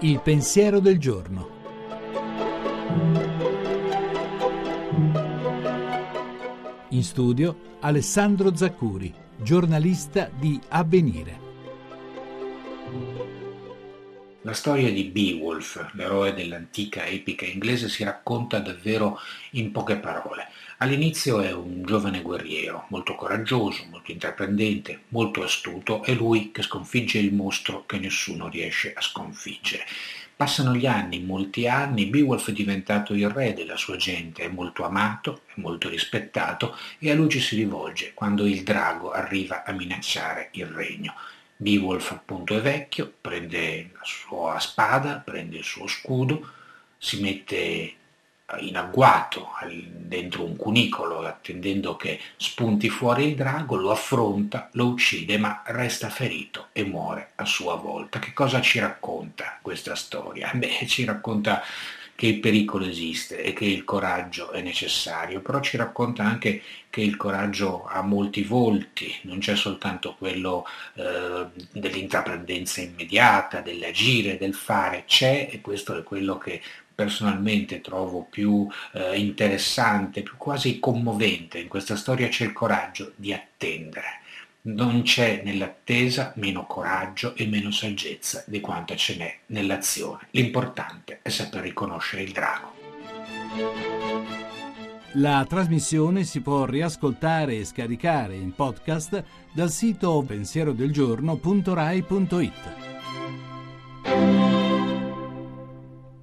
Il pensiero del giorno. In studio Alessandro Zaccuri, giornalista di Avvenire. La storia di Beowulf, l'eroe dell'antica epica inglese, si racconta davvero in poche parole. All'inizio è un giovane guerriero, molto coraggioso, molto intraprendente, molto astuto, è lui che sconfigge il mostro che nessuno riesce a sconfiggere. Passano gli anni, molti anni, Beowulf è diventato il re della sua gente, è molto amato, è molto rispettato e a lui ci si rivolge quando il drago arriva a minacciare il regno. Beowulf appunto è vecchio, prende la sua spada, prende il suo scudo, si mette in agguato dentro un cunicolo attendendo che spunti fuori il drago, lo affronta, lo uccide ma resta ferito e muore a sua volta. Che cosa ci racconta questa storia? Beh, ci racconta che il pericolo esiste e che il coraggio è necessario, però ci racconta anche che il coraggio ha molti volti, non c'è soltanto quello eh, dell'intraprendenza immediata, dell'agire, del fare, c'è e questo è quello che personalmente trovo più eh, interessante, più quasi commovente in questa storia c'è il coraggio di attendere non c'è nell'attesa meno coraggio e meno saggezza di quanto ce n'è nell'azione. L'importante è saper riconoscere il drago. La trasmissione si può riascoltare e scaricare in podcast dal sito pensierodelgiorno.rai.it.